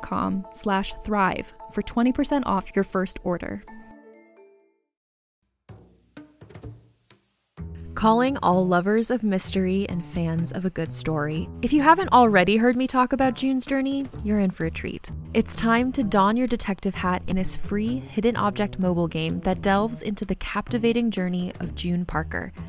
com slash thrive for 20% off your first order. Calling all lovers of mystery and fans of a good story. If you haven't already heard me talk about June's Journey, you're in for a treat. It's time to don your detective hat in this free hidden object mobile game that delves into the captivating journey of June Parker,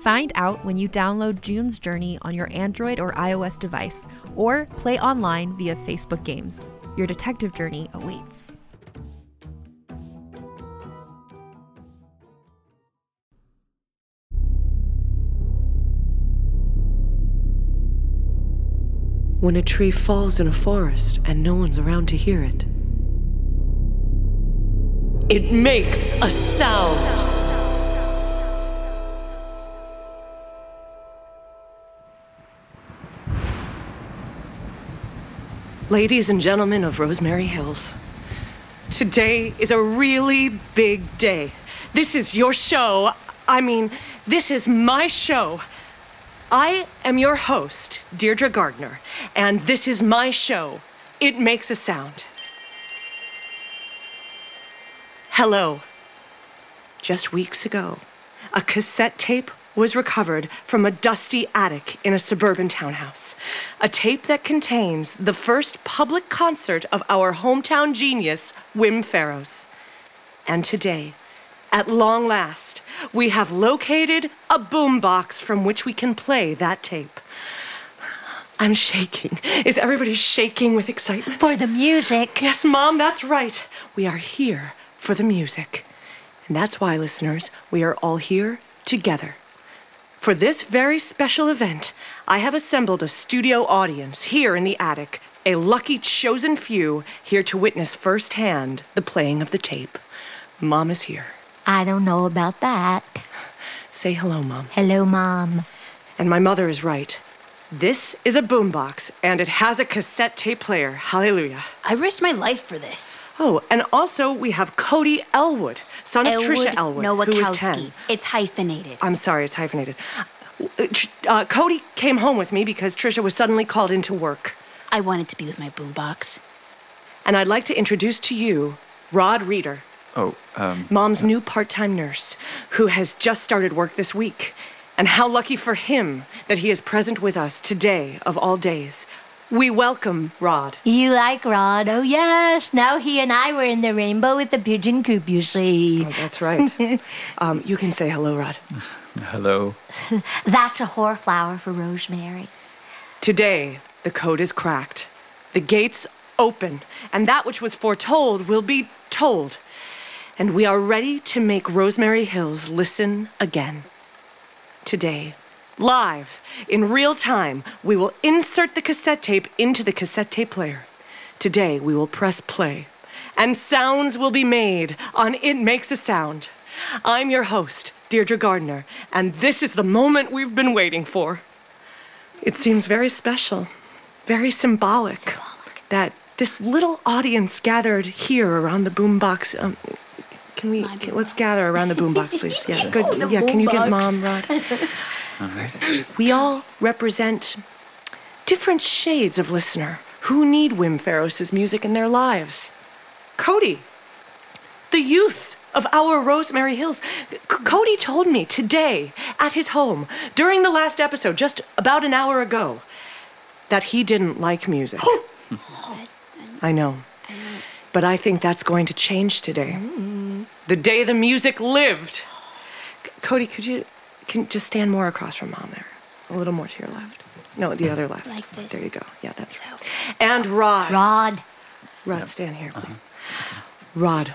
Find out when you download June's Journey on your Android or iOS device, or play online via Facebook Games. Your detective journey awaits. when a tree falls in a forest and no one's around to hear it. It makes a sound. Ladies and gentlemen of Rosemary Hills, today is a really big day. This is your show. I mean, this is my show. I am your host, Deirdre Gardner, and this is my show. It makes a sound. Hello. Just weeks ago, a cassette tape was recovered from a dusty attic in a suburban townhouse. A tape that contains the first public concert of our hometown genius, Wim Ferros. And today, at long last, we have located a boombox from which we can play that tape. I'm shaking. Is everybody shaking with excitement? For the music. Yes, Mom, that's right. We are here for the music. And that's why, listeners, we are all here together. For this very special event, I have assembled a studio audience here in the attic, a lucky chosen few here to witness firsthand the playing of the tape. Mom is here. I don't know about that. Say hello, Mom. Hello, Mom. And my mother is right. This is a boombox, and it has a cassette tape player. Hallelujah. I risked my life for this. Oh, and also we have Cody Elwood, son of Elwood Trisha Elwood, who is 10. Nowakowski. It's hyphenated. I'm sorry, it's hyphenated. Uh, Uh, Cody came home with me because Trisha was suddenly called into work. I wanted to be with my boombox. And I'd like to introduce to you Rod Reeder, Oh, um, Mom's new part time nurse, who has just started work this week. And how lucky for him that he is present with us today of all days. We welcome Rod. You like Rod? Oh, yes. Now he and I were in the rainbow with the pigeon coop, you see. Oh, that's right. um, you can say hello, Rod. hello. That's a flower for Rosemary. Today, the code is cracked, the gates open, and that which was foretold will be told. And we are ready to make Rosemary Hills listen again. Today, live, in real time, we will insert the cassette tape into the cassette tape player. Today, we will press play, and sounds will be made on It Makes a Sound. I'm your host, Deirdre Gardner, and this is the moment we've been waiting for. It seems very special, very symbolic, that this little audience gathered here around the boombox. Um, can we? Can, let's gather around the boombox, please. Yeah, good. yeah, can you get mom, Rod? All right. We all represent different shades of listener who need Wim Ferros's music in their lives. Cody, the youth of our Rosemary Hills. C- Cody told me today at his home during the last episode, just about an hour ago, that he didn't like music. I know. But I think that's going to change today. The day the music lived. Cody, could you can just stand more across from mom there? A little more to your left. No, the other left. Like this? There you go. Yeah, that's right. And Rod. Rod. Rod, stand here, please. Rod,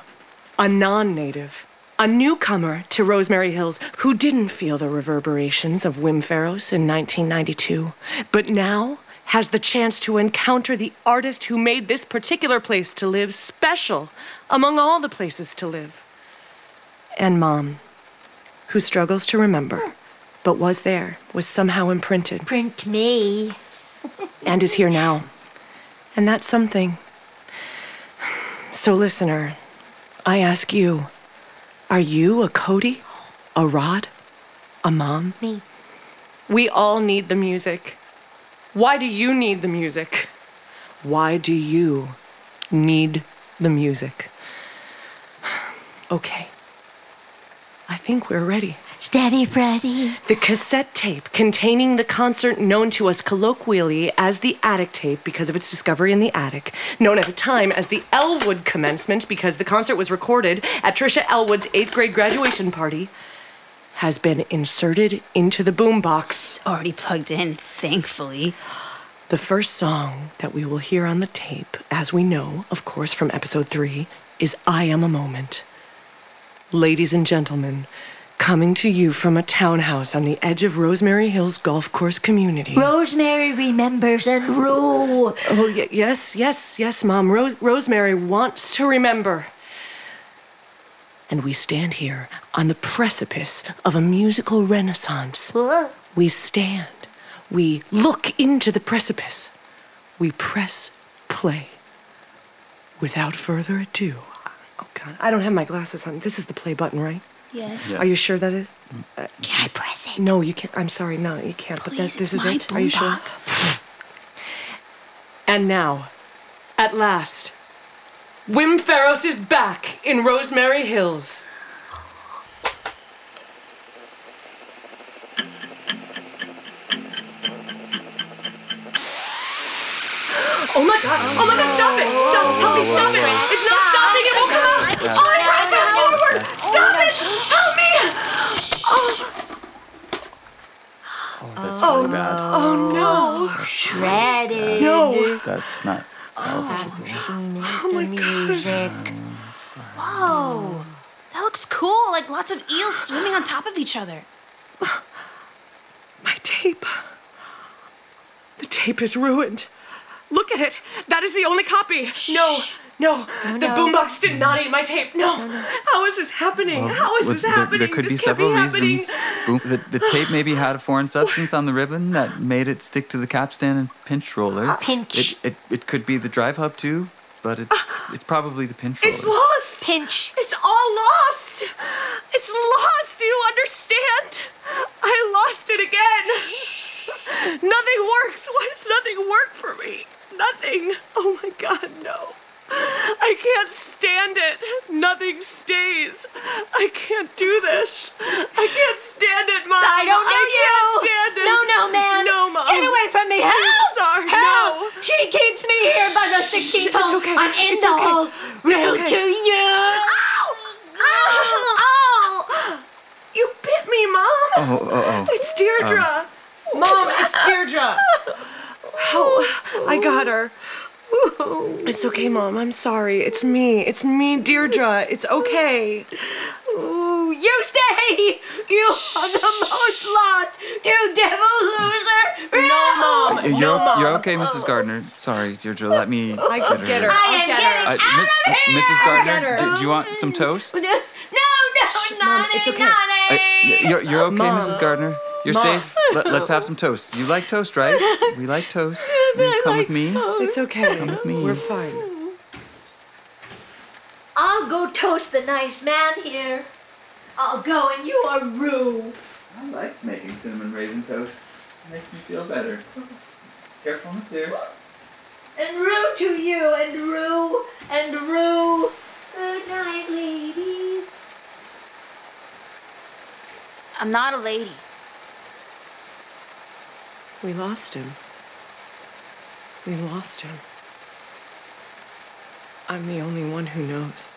a non native, a newcomer to Rosemary Hills who didn't feel the reverberations of Wim Ferros in 1992, but now has the chance to encounter the artist who made this particular place to live special among all the places to live. And Mom, who struggles to remember, but was there, was somehow imprinted Print me. and is here now. And that's something. So, listener, I ask you are you a Cody? A Rod? A mom? Me. We all need the music. Why do you need the music? Why do you need the music? Okay. I think we're ready. Steady, Freddy. The cassette tape containing the concert known to us colloquially as the Attic tape because of its discovery in the attic, known at the time as the Elwood commencement because the concert was recorded at Trisha Elwood's eighth grade graduation party, has been inserted into the boombox. Already plugged in, thankfully. The first song that we will hear on the tape, as we know, of course, from episode three, is I Am a Moment. Ladies and gentlemen, coming to you from a townhouse on the edge of Rosemary Hills Golf Course community. Rosemary remembers and Rue. oh, y- yes, yes, yes, Mom. Rose- Rosemary wants to remember. And we stand here on the precipice of a musical renaissance. We stand. We look into the precipice. We press play. Without further ado. Oh, God. I don't have my glasses on. This is the play button, right? Yes. Are you sure that is? Can I press it? No, you can't. I'm sorry. No, you can't. but that, this it's is my it. Are you sure? And now, at last, Wim Ferros is back in Rosemary Hills. Oh my god! Oh my god, stop it! Stop! Help me, stop it! Oh, it's not stopping! It won't come out! Oh my god, it's forward! Stop it! Help me! Oh, that's really bad. Oh no! Shredded. No! That's not salvageable. Oh, oh, oh the music. Um, Whoa. That looks cool. Like lots of eels swimming on top of each other. My tape. The tape is ruined. Look at it. That is the only copy. No, no, oh, the no. boombox did not mm. eat my tape. No. How is this happening? How is Well, this there, happening? there could be This can't several happening. reasons. Boom, the, the tape maybe had a foreign substance on the ribbon that made it stick to the capstan and pinch roller. Pinch. It, it, it could be the drive hub too, but it's ah. it's probably the pinch roller. It's lost. Pinch. It's all lost. It's lost. Do you understand? I lost it again. Nothing works. Why does nothing work for me? Nothing. Oh my God, no. I can't stand it. Nothing stays. I can't do this. I can't stand it, Mom. I don't know I can't you. stand it. No, no, man. No, Mom. Get away from me. Help. I'm sorry. Help. No. She keeps me here by the 16th It's okay. I'm in It's the okay. hole. Route okay. to you. Ow! Ow! Ow! You bit me, Mom. Oh, oh, oh. It's Deirdre. Um. Mom, it's Deirdre. How? I got her. It's okay, Mom. I'm sorry. It's me. It's me, Deirdre. It's okay. Ooh, you stay! You are the most lost! You devil loser! No, Mom. You're, no, Mom. you're okay, Mrs. Gardner. Sorry, Deirdre. Let me. I get her. Get her. I am getting uh, out of here! Mrs. Gardner, do, do, you want some toast? No, no, no, Shh, Mom, it's okay. Nani. Uh, you're, you're okay, Mom. Mrs. Gardner? You're Mom. safe. Let, let's have some toast. You like toast, right? We like toast. Will you come with me? It's okay. Come with me. We're fine. I'll go toast the nice man here. I'll go and you are Rue. I like making cinnamon raisin toast. It makes me feel better. Careful on the stairs. And Rue to you, and Rue, and Rue. Good night, ladies. I'm not a lady. We lost him. We lost him. I'm the only one who knows.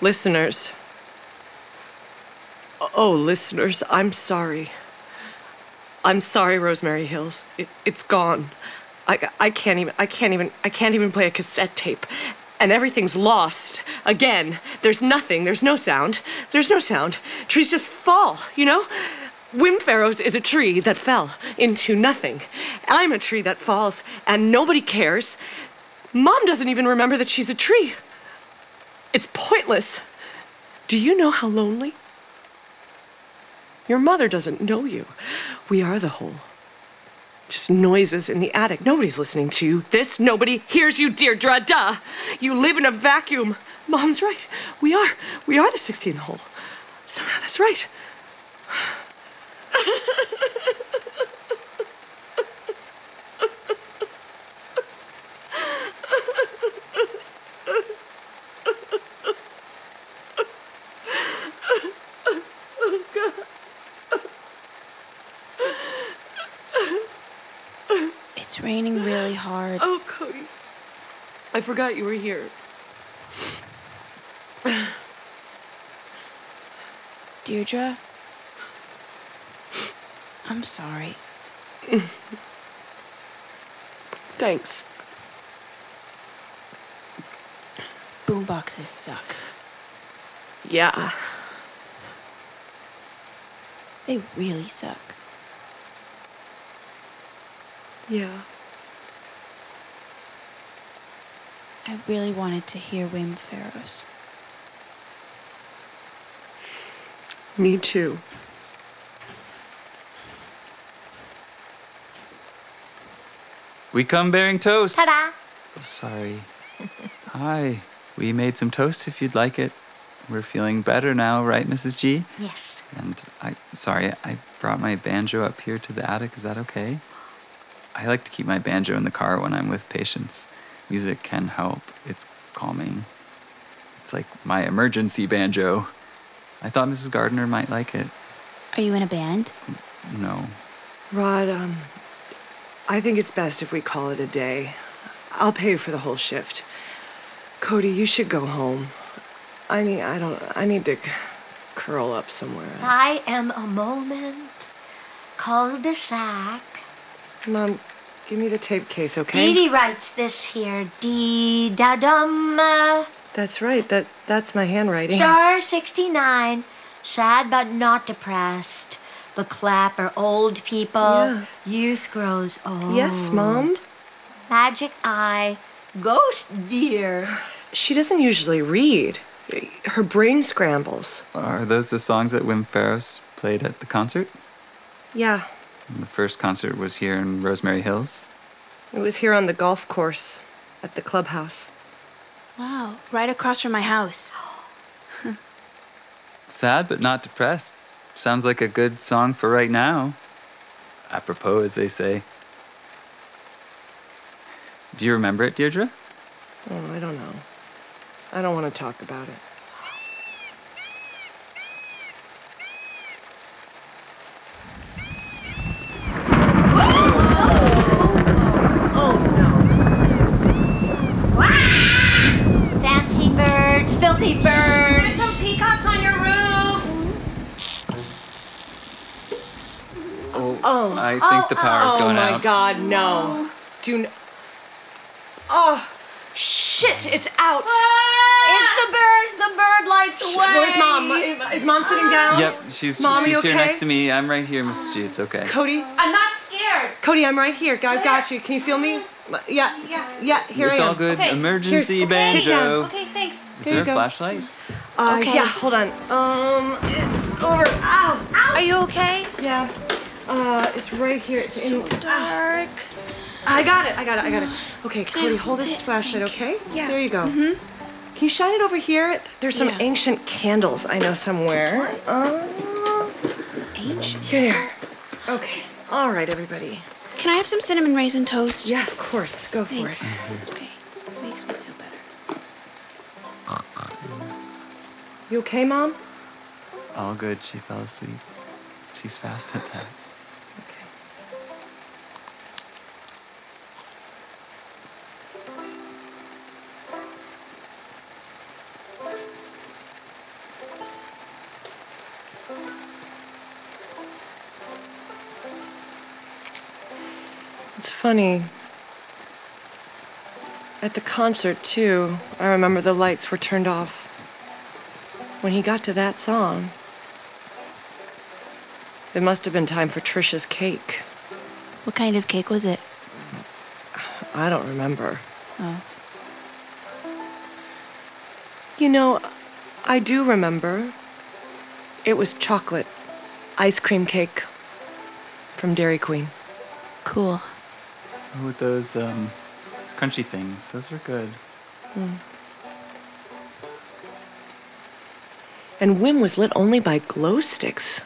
Listeners. Oh, listeners, I'm sorry. I'm sorry, Rosemary Hills. It, it's gone. I, I can't even I can't even I can't even play a cassette tape. And everything's lost. Again. There's nothing. There's no sound. There's no sound. Trees just fall, you know? Wim Ferros is a tree that fell into nothing. I'm a tree that falls, and nobody cares. Mom doesn't even remember that she's a tree. It's pointless. Do you know how lonely? Your mother doesn't know you. We are the whole. Just noises in the attic. Nobody's listening to you. This, nobody hears you, Deirdre. Duh. You live in a vacuum. Mom's right. We are. We are the 16th hole. Somehow that's right. It's raining really hard. Oh, Cody. I forgot you were here. Deirdre? I'm sorry. Thanks. Boomboxes suck. Yeah. They really suck. Yeah. I really wanted to hear Wim Ferros. Me too. We come bearing toast. Ta-da! Oh, sorry. Hi. We made some toast if you'd like it. We're feeling better now, right, Mrs. G? Yes. And I, sorry, I brought my banjo up here to the attic. Is that okay? I like to keep my banjo in the car when I'm with patients. Music can help. It's calming. It's like my emergency banjo. I thought Mrs. Gardner might like it. Are you in a band? No. Rod, um, I think it's best if we call it a day. I'll pay you for the whole shift. Cody, you should go home. I need, I don't, I need to c- curl up somewhere. I am a moment. Cul-de-sac. Mom, give me the tape case, okay? Dee Dee writes this here. Dee da dum. That's right. That that's my handwriting. Star 69. Sad but not depressed. The clapper old people. Yeah. Youth grows old. Yes, Mom. Magic eye. Ghost deer. She doesn't usually read. Her brain scrambles. Are those the songs that Wim Ferros played at the concert? Yeah, The first concert was here in Rosemary Hills. it was here on the golf course at the clubhouse. Wow, right across from my house. Sad but not depressed. Sounds like a good song for right now. Apropos, as they say. Do you remember it, Deirdre? Oh, I don't know. I don't want to talk about it. Oh no. Fancy birds. Filthy birds. some peacocks on your roof! Oh, I think the power's Oh going out. Oh my god, no. Do n- Oh, shit, it's out. It's the birds. The bird lights away. Where's mom? Is mom sitting down? Yep, she's Mom, she's you here okay? next to me. I'm right here, Mrs. G. It's okay. Cody, I'm not scared. Cody, I'm right here. I've got you. Can you feel me? Yeah. Yeah. Yeah. Here it's I am. It's all good. Okay. Emergency Here, sit down. banjo. Okay, thanks. Is Here there a go. flashlight? Uh, Okay. Yeah. Hold on. Um, it's over. Ow. Ow. Are you okay? Yeah. Uh, it's right here. It's in. The dark. I got it. I got it. I got it. Okay, Cody, hold hold this flashlight, okay? Yeah. There you go. Mm-hmm. Can you shine it over here? There's some Yeah. ancient candles I know somewhere. Uh, Ancient. here. Okay. All right, everybody. Can I have some cinnamon raisin toast? Yeah, of course. Go for Thanks. it. Okay. Makes me feel better. You okay, Mom? All good. She fell asleep. She's fast at that. It's funny. At the concert, too, I remember the lights were turned off. When he got to that song, it must have been time for Trisha's cake. What kind of cake was it? I don't remember. Oh. You know, I do remember. It was chocolate ice cream cake from Dairy Queen. Cool. Oh, with those um, those crunchy things. Those were good. And Wim was lit only by glow sticks.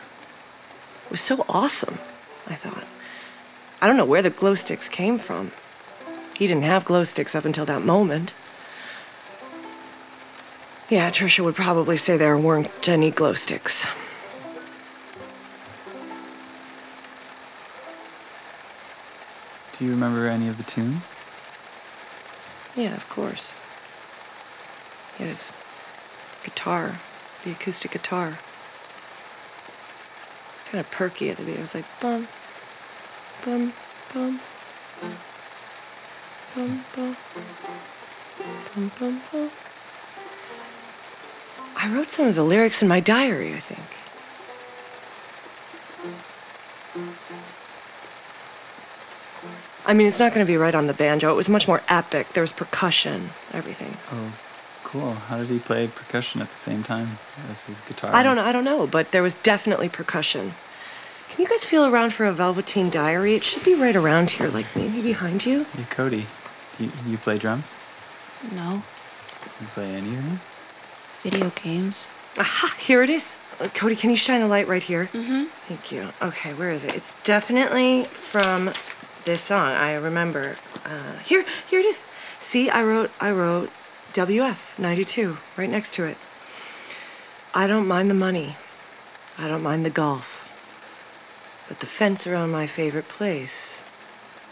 It was so awesome, I thought. I don't know where the glow sticks came from. He didn't have glow sticks up until that moment. Yeah, Trisha would probably say there weren't any glow sticks. Do you remember any of the tune? Yeah, of course. Had his guitar, the acoustic guitar. It's kind of perky at the beginning. It was like bum, bum, bum, bum, bum, bum, bum, bum. I wrote some of the lyrics in my diary, I think. I mean, it's not going to be right on the banjo. It was much more epic. There was percussion, everything. Oh, cool. How did he play percussion at the same time as his guitar? I don't know. I don't know, but there was definitely percussion. Can you guys feel around for a Velveteen Diary? It should be right around here, like maybe behind you. Hey, Cody. Do you, you play drums? No. You play anything? Video games. Aha! Here it is. Uh, Cody, can you shine a light right here? Mm-hmm. Thank you. Okay, where is it? It's definitely from this song. I remember. Uh, here, here it is. See, I wrote, I wrote WF 92 right next to it. I don't mind the money. I don't mind the golf. But the fence around my favorite place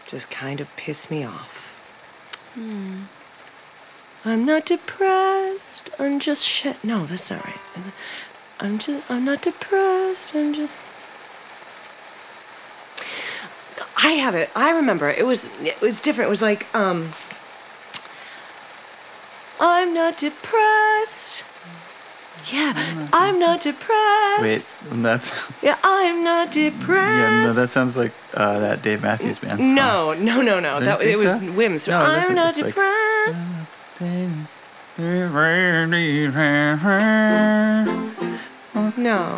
just kind of pissed me off. I'm not depressed. I'm just shit. No, that's not right. I'm just. I'm not depressed. I'm just. I have it. I remember. It was. It was different. It was like um. I'm not depressed. Yeah, I'm not depressed. Wait, that's Yeah, I'm not depressed. yeah. No, that sounds like uh, that Dave Matthews Band. song. No, no, no, no. Don't That it think was so? Wim's. No, I'm not it's like- depressed. No.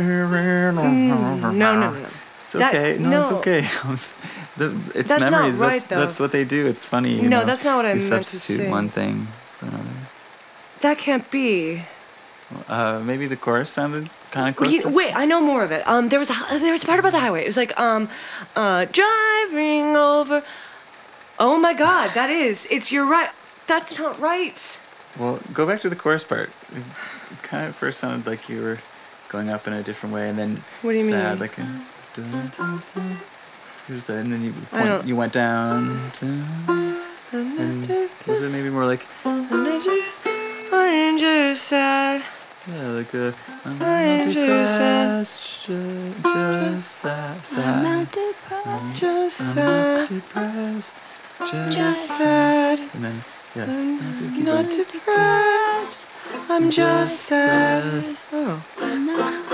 No, no, no, no. It's That- okay. no, it's okay. The, it's That's not right, that's, though. that's what they do. It's funny. You No, know? that's not what I you meant to substitute say. one thing for another. That can't be. Uh, maybe the chorus sounded kind of close. Wait, to- wait, I know more of it. Um, there was a there was a part about the highway. It was like um, uh, driving over. Oh my God, that is. It's you're right. That's not right. Well, go back to the chorus part. It kind of first sounded like you were going up in a different way, and then What do you sad, mean? like a. dun, dun, dun. You just uh, And then you I point, you went down. And was it maybe more like I'm just sad. yeah, like a I'm I'm not just sad. depressed, ju- just sad, sad. Not depressed. Just sad. depressed. just, sad. And then, yeah. I'm not depressed. I'm just sad. Oh.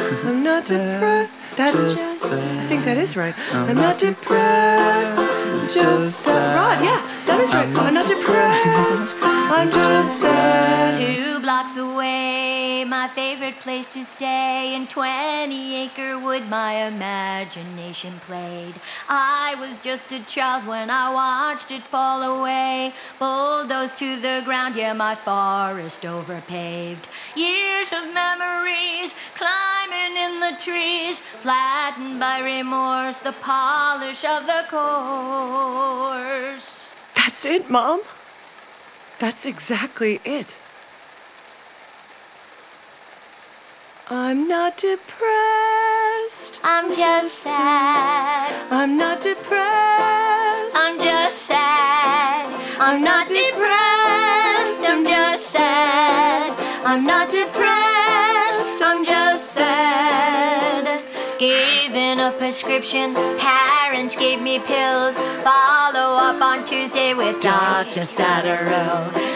I'm not depressed. That I think that is right. I'm not depressed. Just sad. Rod, yeah, that is right. I'm not depressed. I'm just sad. Two blocks away, my favorite place to stay. In 20 Acre Wood, my imagination played. I was just a child when I watched it fall away. Bulldozed to the ground, yeah, my forest overpaved. Years of memories climbing in the trees, flattened by remorse, the polish of the course. That's it, Mom. That's exactly it. I'm not depressed. I'm just sad. I'm not depressed. I'm just sad. I'm not depressed. I'm just sad. I'm not depressed. I'm just sad. Given a prescription, parents gave me pills. Follow up on Tuesday with Dr. Satterell.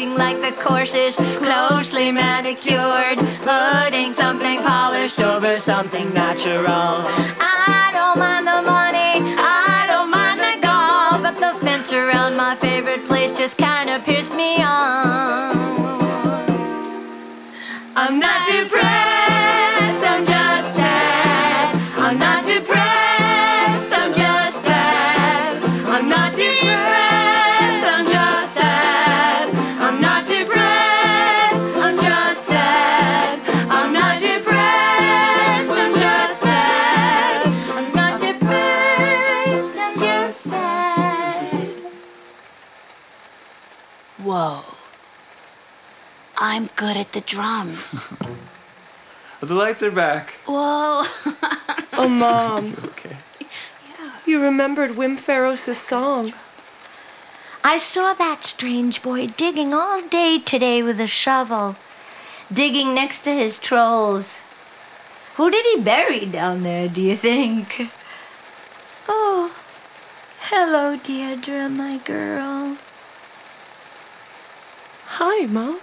Acting like the course is closely manicured. Putting something polished over something natural. I don't mind the money. I don't mind the golf. But the fence around my favorite place just kinda good at the drums. The lights are back. Whoa. Oh, Mom, Okay. Yeah. you remembered Wim Ferros' song. I saw that strange boy digging all day today with a shovel, digging next to his trolls. Who did he bury down there, do you think? Oh, hello, Deirdre, my girl. Hi, Mom.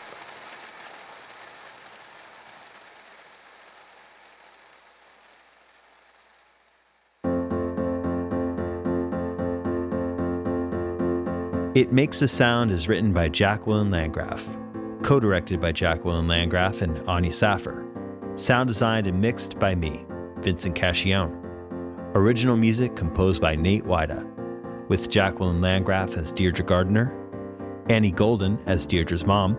It Makes a Sound is written by Jacquelyn Landgraf, co directed by Jacquelyn Landgraf and Anya Saffir, sound designed and mixed by me, Vincent Cacchione. Original music composed by Nate Weida, with Jacquelyn Landgraf as Deirdre Gardner, Annie Golden as Deirdre's mom,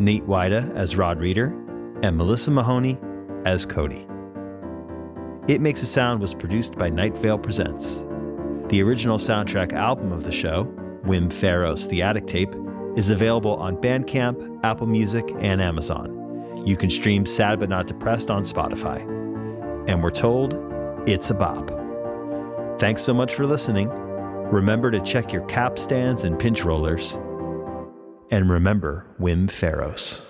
Nate Weida as Rod Reeder, and Melissa Mahoney as Cody. It Makes a Sound was produced by Night Vale Presents. The original soundtrack album of the show, Wim Ferros The Attic Tape, is available on Bandcamp, Apple Music, and Amazon. You can stream Sad But Not Depressed on Spotify. And we're told it's a bop. Thanks so much for listening. Remember to check your capstans and pinch rollers. And remember Wim Ferros.